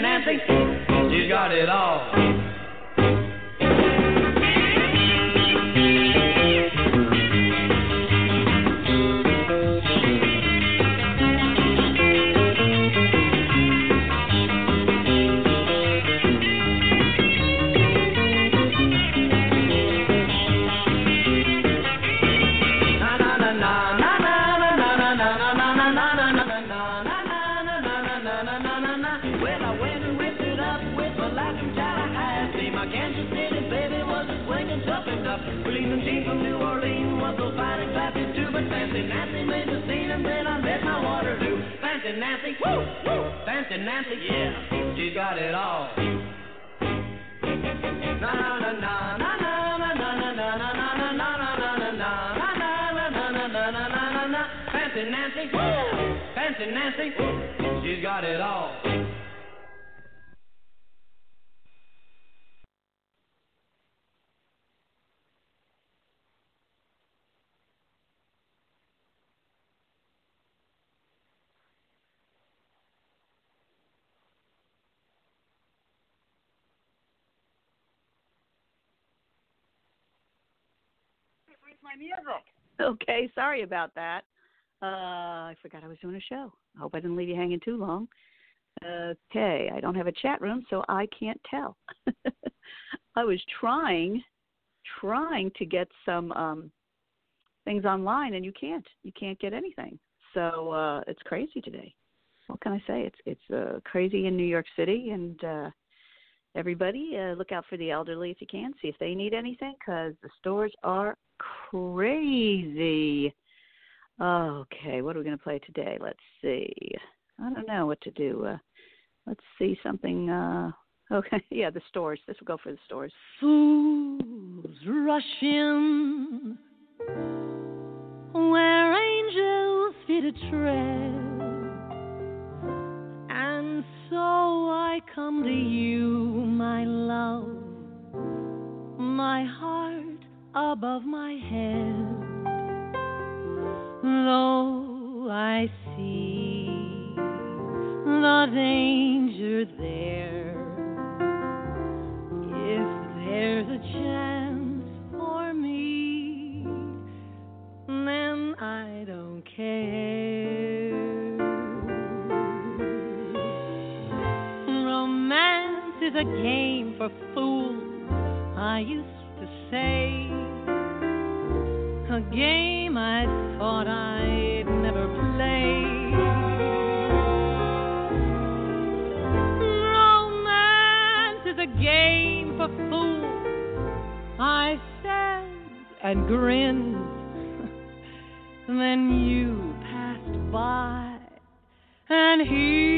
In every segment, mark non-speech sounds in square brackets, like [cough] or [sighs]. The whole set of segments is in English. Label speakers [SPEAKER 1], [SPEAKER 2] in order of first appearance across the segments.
[SPEAKER 1] fancy Nancy, she's got it all. My
[SPEAKER 2] music.
[SPEAKER 3] Okay, sorry about that. Uh, I forgot I was doing a show. I hope I didn't leave you hanging too long. Okay, I don't have a chat room, so I can't tell. [laughs] I was trying, trying to get some um, things online, and you can't. You can't get anything. So uh, it's crazy today. What can I say? It's it's uh, crazy in New York City, and uh, everybody uh, look out for the elderly if you can. See if they need anything, because the stores are crazy. Okay, what are we going to play today? Let's see. I don't know what to do. Uh, let's see something. Uh, [laughs] okay, yeah, the stores. This will go for the stores.
[SPEAKER 4] Fools rush in where angels fear to tread, and so I come to you, my love, my heart above my head. Though I see the danger there, if there's a chance for me, then I don't care. Romance is a game for fools, I used to say. Game I thought I'd never play. Romance is a game for fools, I said and grinned. [laughs] then you passed by, and here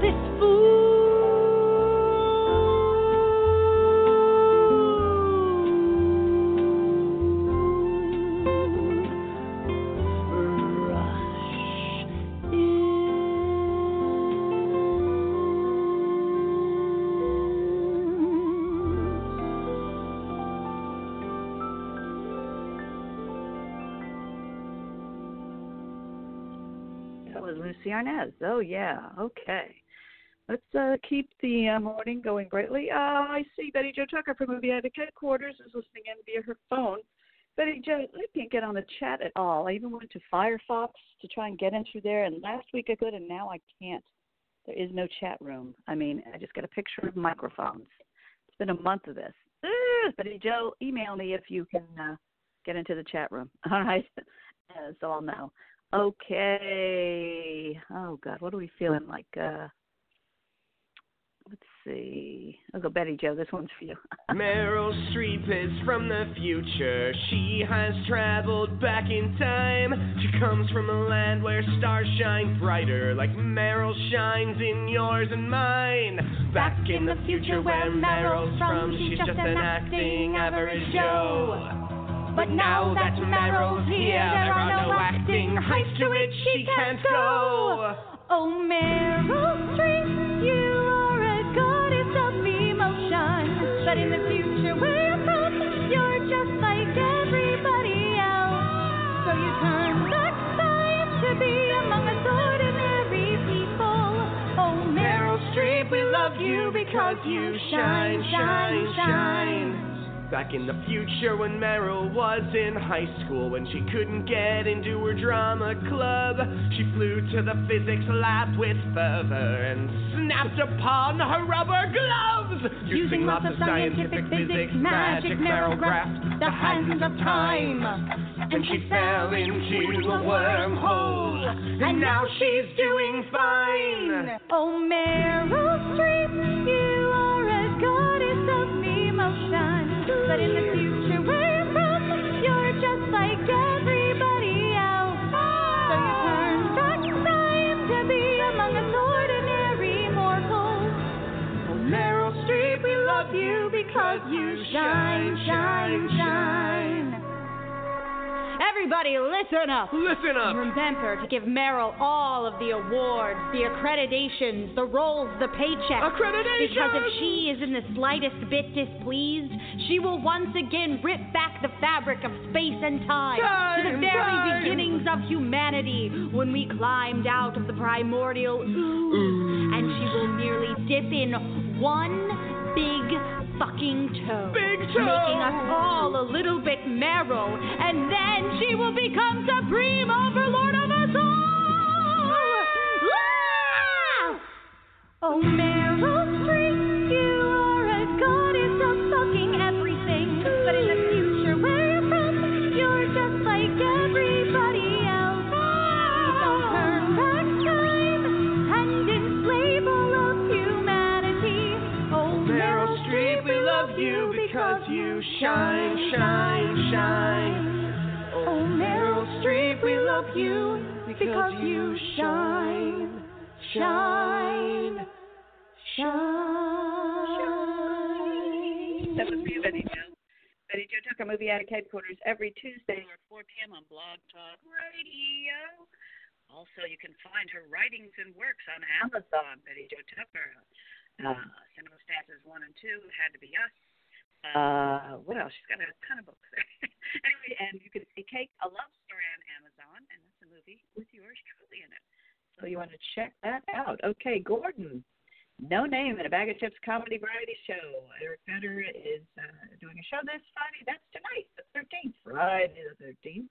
[SPEAKER 5] this fool
[SPEAKER 3] Lucie Arnaz. Oh yeah. Okay. Let's uh, keep the uh, morning going brightly. Uh, I see Betty Jo Tucker from Movie Addict Headquarters is listening in via her phone. Betty Jo, I can't get on the chat at all. I even went to Firefox to try and get in through there, and last week I could, and now I can't. There is no chat room. I mean, I just got a picture of microphones. It's been a month of this. Ugh, Betty Jo, email me if you can uh, get into the chat room. [laughs] All right, uh, so I'll know. Okay. Oh God, what are we feeling like? Uh let's see. I'll go Betty Jo. This one's for you. [laughs]
[SPEAKER 6] Meryl Streep is from the future. She has traveled back in time. She comes from a land where stars shine brighter, like Meryl shines in yours and mine. Back in the future where Meryl's from, she's just an acting average Joe. But now that Meryl's here, there are no acting heights to which she can't go.
[SPEAKER 5] Oh, Meryl Streep, you are a goddess of emotion. But in the future, where you're from, you're just like everybody else. So you turn back time to be among us ordinary people. Oh, Meryl Streep, we love you because you shine, shine, shine.
[SPEAKER 6] Back in the future when Meryl was in high school, when she couldn't get into her drama club, she flew to the physics lab with fervor and snapped upon her rubber gloves. Using lots of scientific physics, magic, Meryl grasped the hands of time. And she fell into a wormhole, and now she's doing fine.
[SPEAKER 5] Oh, Meryl Streep, you because you shine, shine, shine. Everybody, listen up.
[SPEAKER 6] Listen up.
[SPEAKER 5] Remember to give Meryl all of the awards, the accreditations, the roles, the paychecks.
[SPEAKER 6] Accreditation!
[SPEAKER 5] Because if she is in the slightest bit displeased, she will once again rip back the fabric of space and time, to the very
[SPEAKER 6] time.
[SPEAKER 5] beginnings of humanity when we climbed out of the primordial ooze. And she will merely dip in one big fucking toe.
[SPEAKER 6] Big toe.
[SPEAKER 5] Making us all a little bit marrow. And then she will become supreme overlord of us all. [laughs] Ah! Oh, Meryl Streep,
[SPEAKER 6] Streep, you because you shine, shine, shine.
[SPEAKER 3] That was Betty Jo. Betty Jo Tucker, Movie Addict Headquarters, every Tuesday at 4 p.m. on Blog Talk Radio. Also, you can find her writings and works on Amazon, Betty Jo Tucker. Uh, Cinema Stances 1 and 2, Had to Be Us. Uh, what else? She's got a ton of books [laughs] anyway, and you can see Cake, a Love Story on Amazon, and that's a movie with yours truly in it. So you want to check that out. Okay, Gordon. No Name and a Bag of Chips comedy variety show. Eric Vedder is uh, doing a show this Friday. That's tonight, the 13th. Friday the 13th.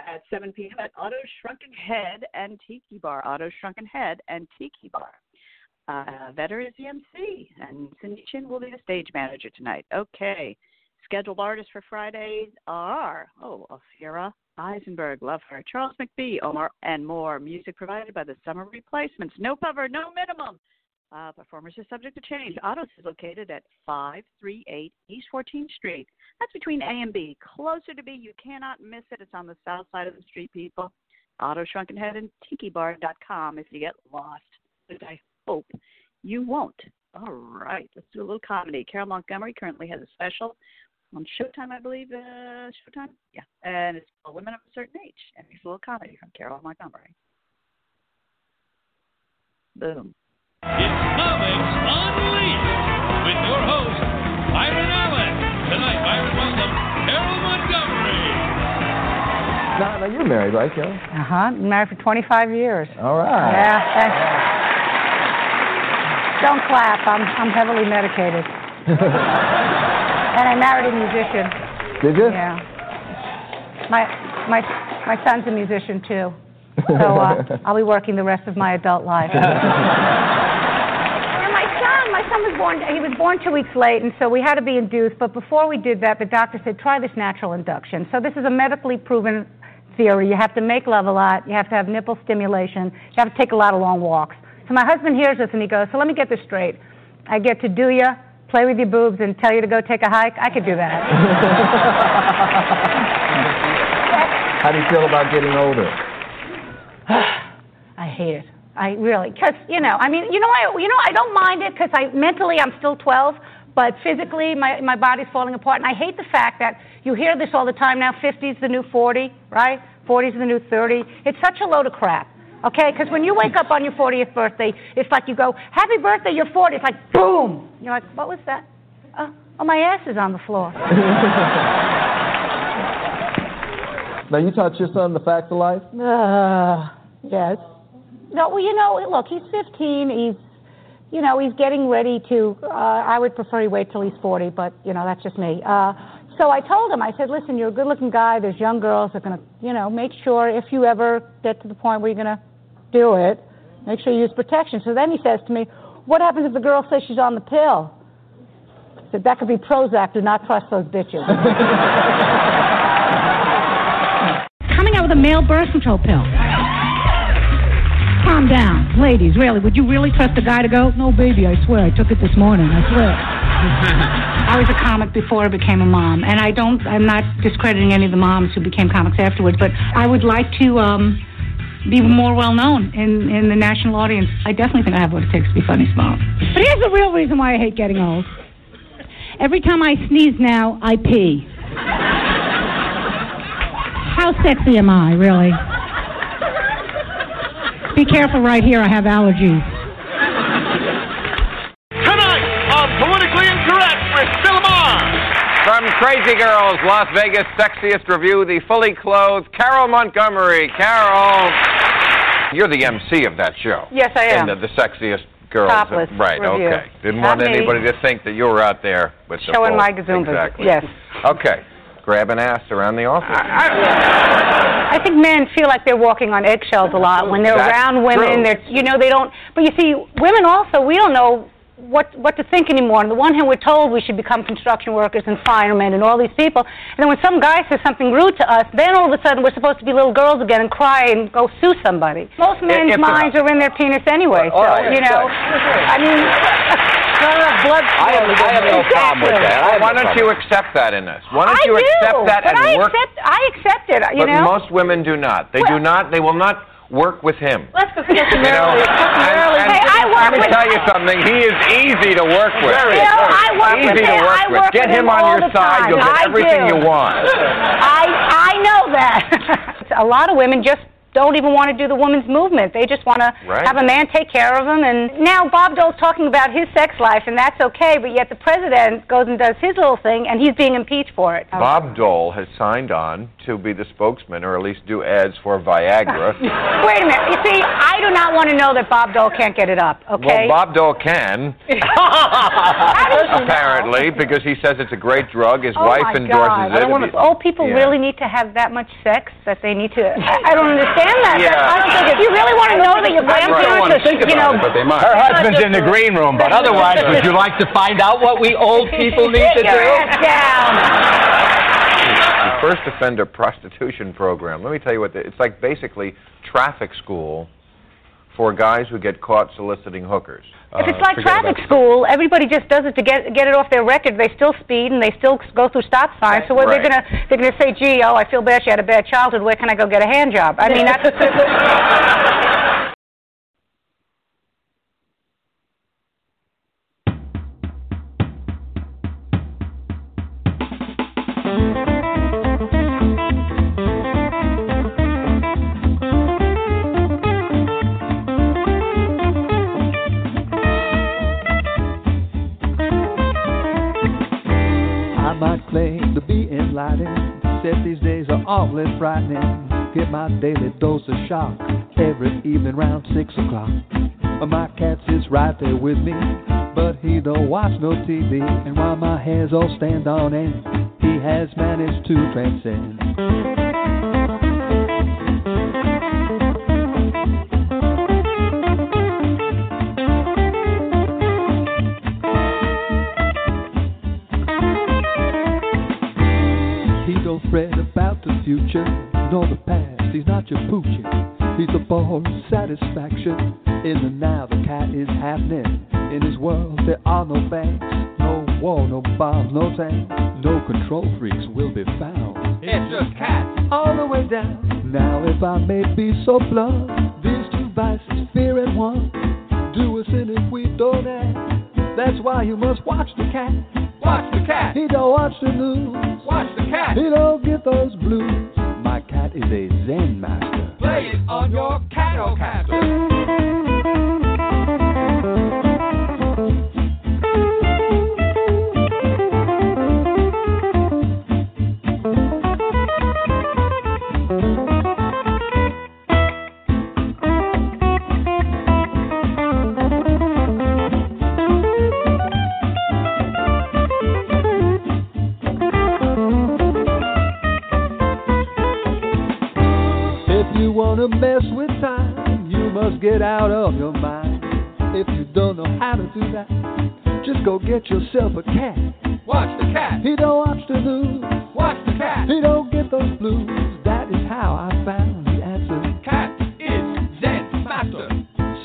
[SPEAKER 3] at 7 p.m. at Otto Shrunken Head and Tiki Bar. Otto Shrunken Head and Tiki Bar. Uh, Vetter is the MC, and Cindy Chin will be the stage manager tonight. Okay. Scheduled artists for Fridays are, oh, Ophira Eisenberg, love her, Charles McBee, Omar, and more. Music provided by the Summer Replacements. No cover, no minimum. Uh, performers are subject to change. Otto's is located at 538 East 14th Street. That's between A and B. Closer to B, you cannot miss it. It's on the south side of the street, people. Otto Shrunken Head and TikiBar.com if you get lost. But I hope you won't. All right, let's do a little comedy. Carol Montgomery currently has a special on Showtime, I believe. Uh, Showtime? Yeah. And it's called Women of a Certain Age. And it's a little comedy from Carol Montgomery. Boom.
[SPEAKER 7] It's Comics Unleashed with your host, Byron Allen. Tonight, Byron welcomes Carol Montgomery.
[SPEAKER 8] Now, now you're married, right, Carol?
[SPEAKER 9] Uh huh. Married for 25 years.
[SPEAKER 8] All right.
[SPEAKER 9] Yeah. Thanks. Don't clap. I'm I'm heavily medicated. [laughs] and I married a musician.
[SPEAKER 8] Did you?
[SPEAKER 9] Yeah. My my my son's a musician too. So uh, [laughs] I'll be working the rest of my adult life. [laughs] My son, my son was born. He was born two weeks late, and so we had to be induced. But before we did that, the doctor said try this natural induction. So this is a medically proven theory. You have to make love a lot. You have to have nipple stimulation. You have to take a lot of long walks. So my husband hears this and he goes, so let me get this straight. I get to do you, play with your boobs, and tell you to go take a hike. I could do that. [laughs]
[SPEAKER 8] How do you feel about getting older? [sighs]
[SPEAKER 9] I hate it. I really, because you know, I mean, you know, I, you know, I don't mind it because I mentally I'm still 12, but physically my my body's falling apart, and I hate the fact that you hear this all the time now. 50 is the new 40, right? 40 is the new 30. It's such a load of crap. Okay, because when you wake up on your 40th birthday, it's like you go, "Happy birthday, you're 40." It's like boom. You're like, "What was that?" Oh, oh my ass is on the floor. [laughs]
[SPEAKER 8] Now, you taught your son the facts of life?
[SPEAKER 9] Uh, yes. No, well, you know, look, he's 15. He's, you know, he's getting ready to. Uh, I would prefer he wait till he's 40, but you know, that's just me. Uh, so I told him, I said, listen, you're a good-looking guy. There's young girls that are gonna, you know, make sure if you ever get to the point where you're gonna do it, make sure you use protection. So then he says to me, what happens if the girl says she's on the pill? I said, that could be Prozac. Do not trust those bitches. [laughs]
[SPEAKER 10] coming out with a male birth control pill. Calm down. Ladies, really, would you really trust a guy to go, no, baby, I swear, I took it this morning, I swear. [laughs] I was a comic before I became a mom, and I don't, I'm not discrediting any of the moms who became comics afterwards, but I would like to um, be more well known in, in the national audience. I definitely think I have what it takes to be funny small. But here's the real reason why I hate getting old. Every time I sneeze now, I pee. How sexy am I, really? Be careful right here, I have allergies.
[SPEAKER 11] Crazy Girls, Las Vegas Sexiest Review, the fully clothed Carol Montgomery. Carol, you're the MC of that show.
[SPEAKER 9] Yes, I am.
[SPEAKER 11] And the, the sexiest girls.
[SPEAKER 9] Topless
[SPEAKER 11] Right,
[SPEAKER 9] review.
[SPEAKER 11] okay. Didn't
[SPEAKER 9] Not
[SPEAKER 11] want
[SPEAKER 9] me.
[SPEAKER 11] anybody to think that you were out there with the
[SPEAKER 9] Showing
[SPEAKER 11] full-
[SPEAKER 9] my gazoombas.
[SPEAKER 11] Exactly.
[SPEAKER 9] Yes.
[SPEAKER 11] Okay. Grabbing ass around the office.
[SPEAKER 9] I think men feel like they're walking on eggshells a lot when they're
[SPEAKER 11] That's
[SPEAKER 9] around women.
[SPEAKER 11] true.
[SPEAKER 9] They're, you know, they don't. But you see, women also, we don't know what what to think anymore. On the one hand, we're told we should become construction workers and firemen and all these people, and then when some guy says something rude to us, then all of a sudden we're supposed to be little girls again and cry and go sue somebody. Most men's
[SPEAKER 11] if-
[SPEAKER 9] minds are in their penis anyway,
[SPEAKER 11] Well,
[SPEAKER 9] so
[SPEAKER 11] all right,
[SPEAKER 9] you know.
[SPEAKER 11] so-
[SPEAKER 9] I mean, [laughs] blood.
[SPEAKER 8] I have, I have no problem with that. I have
[SPEAKER 11] Why
[SPEAKER 8] no
[SPEAKER 11] don't you accept that in this? Why don't
[SPEAKER 9] I
[SPEAKER 11] you
[SPEAKER 9] do,
[SPEAKER 11] accept that
[SPEAKER 9] but
[SPEAKER 11] and
[SPEAKER 9] I
[SPEAKER 11] work?
[SPEAKER 9] accept. I accept it. You
[SPEAKER 11] but
[SPEAKER 9] know.
[SPEAKER 11] most women do not. They do not. They will not work with him.
[SPEAKER 9] Let's go get
[SPEAKER 11] You know,
[SPEAKER 9] early.
[SPEAKER 11] and,
[SPEAKER 9] early.
[SPEAKER 11] and
[SPEAKER 9] hey, I work
[SPEAKER 11] let me
[SPEAKER 9] with
[SPEAKER 11] tell you something. He is easy to work with.
[SPEAKER 9] You know, I work
[SPEAKER 11] easy
[SPEAKER 9] with
[SPEAKER 11] to
[SPEAKER 9] him.
[SPEAKER 11] work
[SPEAKER 9] I
[SPEAKER 11] with.
[SPEAKER 9] work
[SPEAKER 11] Get
[SPEAKER 9] with
[SPEAKER 11] him
[SPEAKER 9] him
[SPEAKER 11] on
[SPEAKER 9] all
[SPEAKER 11] your
[SPEAKER 9] the
[SPEAKER 11] side.
[SPEAKER 9] time.
[SPEAKER 11] You'll get
[SPEAKER 9] I
[SPEAKER 11] everything
[SPEAKER 9] do.
[SPEAKER 11] you want.
[SPEAKER 9] I I know that. [laughs] a lot of women just don't even want to do the women's movement. They just want to
[SPEAKER 11] Right.
[SPEAKER 9] have a man take care of them. And now Bob Dole's talking about his sex life, and that's okay. But yet the president goes and does his little thing, and he's being impeached for it.
[SPEAKER 11] Bob Dole has signed on to be the spokesman, or at least do ads for Viagra. [laughs]
[SPEAKER 9] Wait a minute. You see, I do not want to know that Bob Dole can't get it up. Okay.
[SPEAKER 11] Well, Bob Dole can, [laughs] apparently, because he says it's a great drug. His
[SPEAKER 9] Oh
[SPEAKER 11] wife
[SPEAKER 9] my
[SPEAKER 11] endorses
[SPEAKER 9] God.
[SPEAKER 11] it.
[SPEAKER 9] I don't wanna,
[SPEAKER 11] If you-
[SPEAKER 9] old people
[SPEAKER 11] Yeah.
[SPEAKER 9] really need to have that much sex that they need to. I, I don't understand that.
[SPEAKER 11] Yeah.
[SPEAKER 9] I don't think it, you really want to know that your grandparents, are, you know, but they might
[SPEAKER 12] Her husband's in the green room, but otherwise, would you like to find out what we old [laughs] people need to
[SPEAKER 9] Get your
[SPEAKER 12] do?
[SPEAKER 9] down.
[SPEAKER 11] the first offender prostitution program. Let me tell you what the, it's like. Basically, traffic school for guys who get caught soliciting hookers.
[SPEAKER 9] If it's uh, like traffic school, everybody just does it to get get it off their record. They still speed and they still go through stop signs. So what they're
[SPEAKER 11] Right.
[SPEAKER 9] gonna they're gonna say, "Gee, oh, I feel bad. She had a bad childhood. Where can I go get a hand job?" I mean, that's. [laughs] [laughs]
[SPEAKER 13] might claim to be enlightened. Said these days are awfully frightening. Get my daily dose of shock every evening round six o'clock. My cat sits right there with me, but he don't watch no TV. And while my hairs all stand on end, he has managed to transcend. Future, nor the past. He's not your poochie. He's a born satisfaction. In the now, the cat is happening. In his world, there are no banks, no war, no bombs, no tanks. No control freaks will be found.
[SPEAKER 12] It's just cats.
[SPEAKER 13] All the way down. Now, if I may be so blunt, these two vices, fear and want, do us in if we don't act. That's why you must watch the cat.
[SPEAKER 12] Watch the cat.
[SPEAKER 13] He don't watch the news.
[SPEAKER 12] Cat.
[SPEAKER 13] He don't get those blues. My cat is a Zen master.
[SPEAKER 12] Play it on your Catocaster.
[SPEAKER 13] Get yourself a cat.
[SPEAKER 12] Watch the cat.
[SPEAKER 13] He don't watch the news.
[SPEAKER 12] Watch the cat.
[SPEAKER 13] He don't get those blues. That is how I found the answer.
[SPEAKER 12] Cat is Zen master.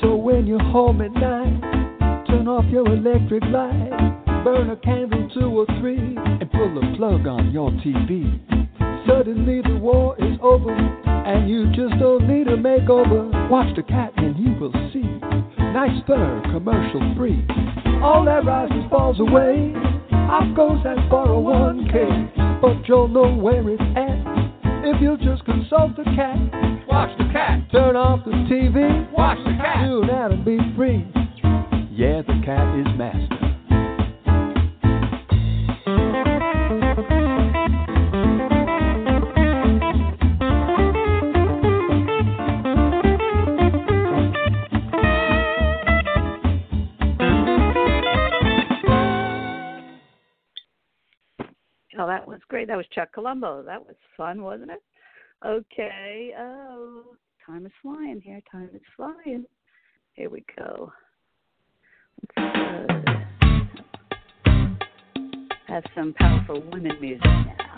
[SPEAKER 13] So when you're home at night, turn off your electric light, burn a candle two or three, and pull the plug on your TV. Suddenly the war is over, and you just don't need a makeover. Watch the cat and you will see. Nice fur, commercial free. All that rises falls away. Off goes that 401k, but you'll know where it's at if you'll just consult the cat.
[SPEAKER 12] Watch the cat.
[SPEAKER 13] Turn off the TV.
[SPEAKER 12] Watch the cat.
[SPEAKER 13] Tune out and be free. Yeah, the cat is master.
[SPEAKER 3] Oh, that was great. That was Chuck Colombo. That was fun, wasn't it? Okay. Oh, time is flying here. Time is flying. Here we go. Uh, have some powerful women music now.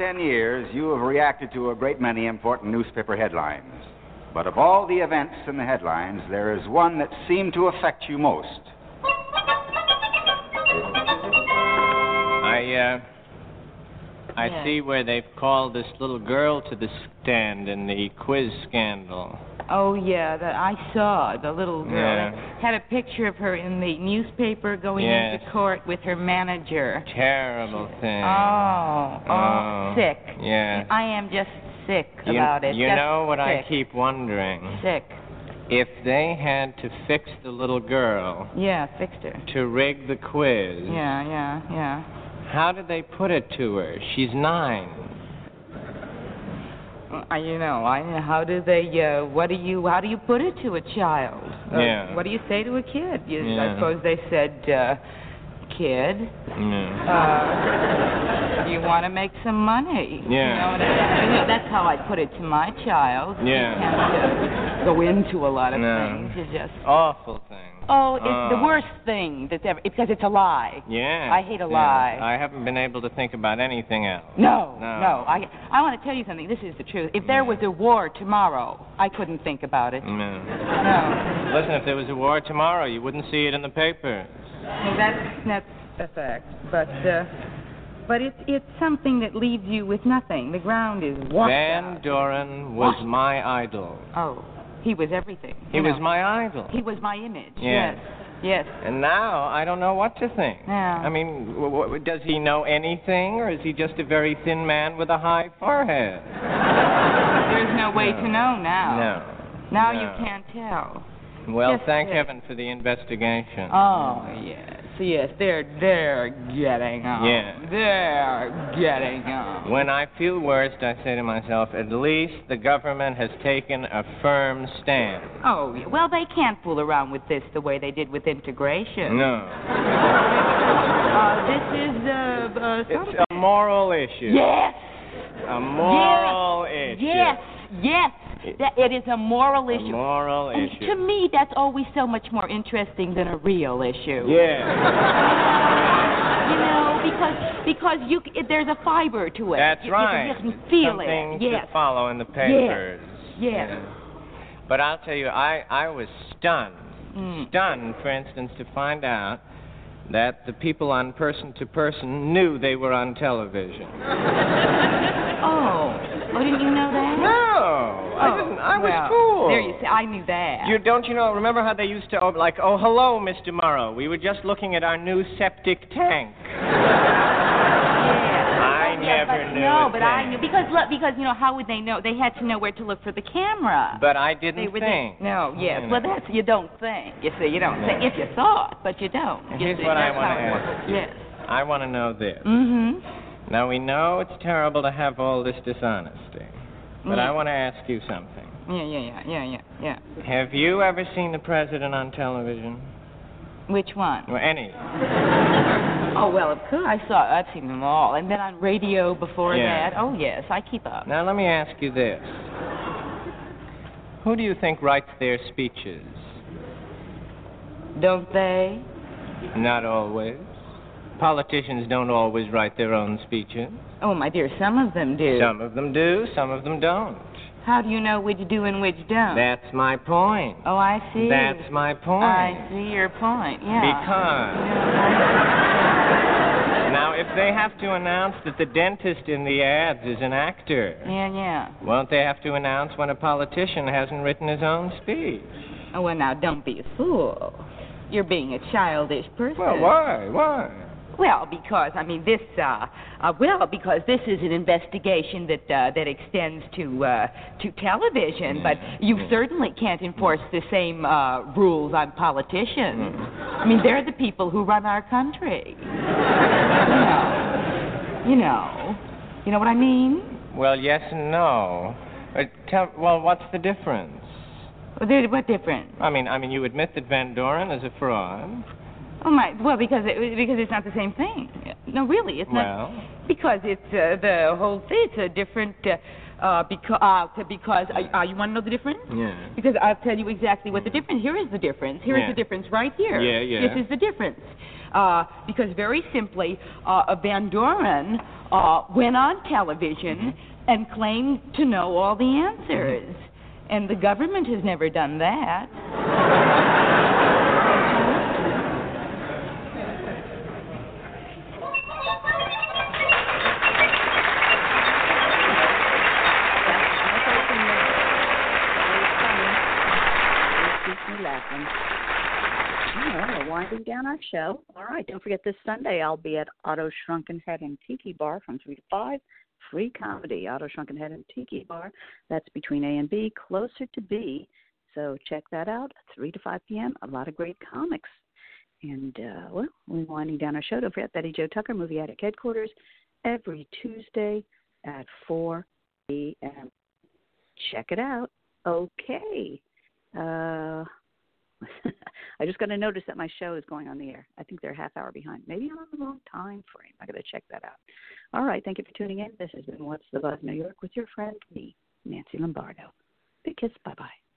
[SPEAKER 14] 10 years, you have reacted to a great many important newspaper headlines. But of all the events in the headlines, there is one that seemed to affect you most.
[SPEAKER 15] I, uh, I
[SPEAKER 16] Yeah.
[SPEAKER 15] see where they've called this little girl to the stand in the quiz scandal.
[SPEAKER 16] Oh yeah, that I saw the little girl
[SPEAKER 15] Yeah.
[SPEAKER 16] had a picture of her in the newspaper going
[SPEAKER 15] Yes.
[SPEAKER 16] into court with her manager.
[SPEAKER 15] Terrible thing.
[SPEAKER 16] Oh, oh,
[SPEAKER 15] Oh,
[SPEAKER 16] sick.
[SPEAKER 15] yeah.
[SPEAKER 16] I am just sick
[SPEAKER 15] You,
[SPEAKER 16] about it.
[SPEAKER 15] you
[SPEAKER 16] Just
[SPEAKER 15] know what I keep wondering?
[SPEAKER 16] Sick.
[SPEAKER 15] If they had to fix the little girl
[SPEAKER 16] Yeah, fixed her.
[SPEAKER 15] to rig the quiz,
[SPEAKER 16] Yeah, yeah, yeah.
[SPEAKER 15] How did they put it to her? She's nine.
[SPEAKER 16] Uh, you know, I how do they? Uh, what do you? How do you put it to a child? Uh,
[SPEAKER 15] Yeah.
[SPEAKER 16] What do you say to a kid? You,
[SPEAKER 15] Yeah.
[SPEAKER 16] I suppose they said, uh, "Kid,
[SPEAKER 15] Yeah.
[SPEAKER 16] uh, you want to make some money?"
[SPEAKER 15] Yeah.
[SPEAKER 16] You know, what I mean? that's how I put it to my child.
[SPEAKER 15] Yeah.
[SPEAKER 16] You can't uh, go into a lot of
[SPEAKER 15] No.
[SPEAKER 16] things. You just.
[SPEAKER 15] Awful thing.
[SPEAKER 16] Oh, it's the
[SPEAKER 15] Oh.
[SPEAKER 16] worst thing that's ever it's because it's a lie.
[SPEAKER 15] Yeah.
[SPEAKER 16] I hate a
[SPEAKER 15] yeah.
[SPEAKER 16] lie.
[SPEAKER 15] I haven't been able to think about anything else.
[SPEAKER 16] No,
[SPEAKER 15] No.
[SPEAKER 16] I I want to tell you something. This is the truth. If there was a war tomorrow, I couldn't think about it.
[SPEAKER 15] No.
[SPEAKER 16] No.
[SPEAKER 15] Listen, if there was a war tomorrow, you wouldn't see it in the paper.
[SPEAKER 16] Well, that's that's a fact. But uh, but it's it's something that leaves you with nothing. The ground is washed
[SPEAKER 15] Van. Doren was my idol.
[SPEAKER 16] Oh, he was everything.
[SPEAKER 15] He
[SPEAKER 16] you
[SPEAKER 15] was my idol.
[SPEAKER 16] He was my image.
[SPEAKER 15] Yes.
[SPEAKER 16] Yes.
[SPEAKER 15] And now I don't know what to think.
[SPEAKER 16] Yeah.
[SPEAKER 15] I mean, w- w- does he know anything, or is he just a very thin man with a high forehead?
[SPEAKER 16] There's no way to know now.
[SPEAKER 15] No.
[SPEAKER 16] Now
[SPEAKER 15] No.
[SPEAKER 16] you can't tell.
[SPEAKER 15] Well,
[SPEAKER 16] Yes,
[SPEAKER 15] thank
[SPEAKER 16] yes.
[SPEAKER 15] heaven for the investigation.
[SPEAKER 16] Oh yes, yes, they're they're getting on.
[SPEAKER 15] Yeah.
[SPEAKER 16] They're getting on.
[SPEAKER 15] When I feel worst, I say to myself, at least the government has taken a firm stand.
[SPEAKER 16] Oh well, they can't fool around with this the way they did with integration.
[SPEAKER 15] No. [laughs]
[SPEAKER 16] Uh, this is uh, uh
[SPEAKER 15] It's a moral issue.
[SPEAKER 16] Yes.
[SPEAKER 15] A moral issue.
[SPEAKER 16] Yes, yes. That, it is a moral
[SPEAKER 15] A
[SPEAKER 16] issue.
[SPEAKER 15] moral
[SPEAKER 16] and
[SPEAKER 15] issue.
[SPEAKER 16] to me, that's always so much more interesting than a real issue.
[SPEAKER 15] Yeah.
[SPEAKER 16] You know, because because you there's a fiber to it.
[SPEAKER 15] That's
[SPEAKER 16] you,
[SPEAKER 15] right.
[SPEAKER 16] You can feel
[SPEAKER 15] Something
[SPEAKER 16] it. Yes.
[SPEAKER 15] to follow in the papers.
[SPEAKER 16] Yes.
[SPEAKER 15] Yeah. But I'll tell you, I, I was stunned.
[SPEAKER 16] Mm.
[SPEAKER 15] Stunned, for instance, to find out that the people on Person to Person knew they were on television. [laughs]
[SPEAKER 16] Oh. Oh, didn't you know that?
[SPEAKER 15] I
[SPEAKER 16] Oh,
[SPEAKER 15] didn't. I was
[SPEAKER 16] well,
[SPEAKER 15] fooled.
[SPEAKER 16] There you see. I knew that.
[SPEAKER 15] You don't you know? Remember how they used to oh, like, oh hello, Mr. Murrow. We were just looking at our new septic tank. I
[SPEAKER 16] Yeah,
[SPEAKER 15] never
[SPEAKER 16] but
[SPEAKER 15] knew.
[SPEAKER 16] no, but I knew because look, because you know how would they know? They had to know where to look for the camera.
[SPEAKER 15] But I didn't
[SPEAKER 16] were
[SPEAKER 15] think.
[SPEAKER 16] No, yes.
[SPEAKER 15] You
[SPEAKER 16] Well, that's you don't think. You see, you don't
[SPEAKER 15] No.
[SPEAKER 16] think if you saw it, but you don't. You
[SPEAKER 15] Here's
[SPEAKER 16] see,
[SPEAKER 15] what I want to ask
[SPEAKER 16] Yes.
[SPEAKER 15] I want to know this.
[SPEAKER 16] Mm-hmm.
[SPEAKER 15] Now we know it's terrible to have all this dishonesty, but. I mm. want to ask you something.
[SPEAKER 16] Yeah, yeah, yeah, yeah, yeah, yeah.
[SPEAKER 15] Have you ever seen the president on television?
[SPEAKER 16] Which one?
[SPEAKER 15] Or any?
[SPEAKER 16] Oh well, of course I saw. I've seen them all, and then on radio before
[SPEAKER 15] Yeah.
[SPEAKER 16] that. Oh yes, I keep up.
[SPEAKER 15] Now let me ask you this. Who do you think writes their speeches?
[SPEAKER 16] Don't they?
[SPEAKER 15] Not always. Politicians don't always write their own speeches.
[SPEAKER 16] Oh my dear, some of them do.
[SPEAKER 15] Some of them do, some of them don't.
[SPEAKER 16] How do you know which do and which don't?
[SPEAKER 15] That's my point.
[SPEAKER 16] oh, I see.
[SPEAKER 15] That's my point.
[SPEAKER 16] I see your point. Yeah.
[SPEAKER 15] Because now, if they have to announce that the dentist in the ads is an actor,
[SPEAKER 16] Yeah, yeah.
[SPEAKER 15] won't they have to announce when a politician hasn't written his own speech?
[SPEAKER 16] Oh, well, now don't be a fool. You're being a childish person.
[SPEAKER 15] Well, why? Why?
[SPEAKER 16] Well, because I mean this. Uh, uh, well, because this is an investigation that uh, that extends to uh, to television, but you certainly can't enforce the same uh, rules on politicians. I mean, they're the people who run our country. You know. You know. You know what I mean?
[SPEAKER 15] Well, yes and no. Uh, tell, well, what's the difference?
[SPEAKER 16] Well, What difference?
[SPEAKER 15] I mean, I mean, you admit that Van Doren is a fraud.
[SPEAKER 16] Oh my! Well, because it, because it's not the same thing. No, really, it's not.
[SPEAKER 15] Well,
[SPEAKER 16] Because it's uh, the whole thing. It's a different. Uh, uh, because uh, because uh, uh, you want to know the difference?
[SPEAKER 15] yeah.
[SPEAKER 16] Because I'll tell you exactly what the difference. Here is the difference. Here is
[SPEAKER 15] Yeah.
[SPEAKER 16] the difference right here.
[SPEAKER 15] Yeah, yeah.
[SPEAKER 16] This is the difference. Uh, because very simply, uh, Van Doren uh, went on television
[SPEAKER 15] Mm-hmm.
[SPEAKER 16] and claimed to know all the answers, and the government has never done that.
[SPEAKER 3] Show. All right, don't forget this Sunday I'll be at Otto Shrunken Head and Tiki Bar from 3 to 5. Free comedy, Otto Shrunken Head and Tiki Bar. That's between A and B, closer to B. So check that out, 3 to 5 p.m. A lot of great comics. And, uh, well, we're winding down our show. Don't forget Betty Jo Tucker, Movie Addict Headquarters, every Tuesday at 4 p.m. Check it out. Okay. Uh, [laughs] I just got a notice that my show is going on the air. I think they're a half hour behind. Maybe I'm on the wrong time frame. I got to check that out. All right. Thank you for tuning in. This has been What's the Buzz New York with your friend, me, Nancy Lombardo. Big kiss. Bye bye.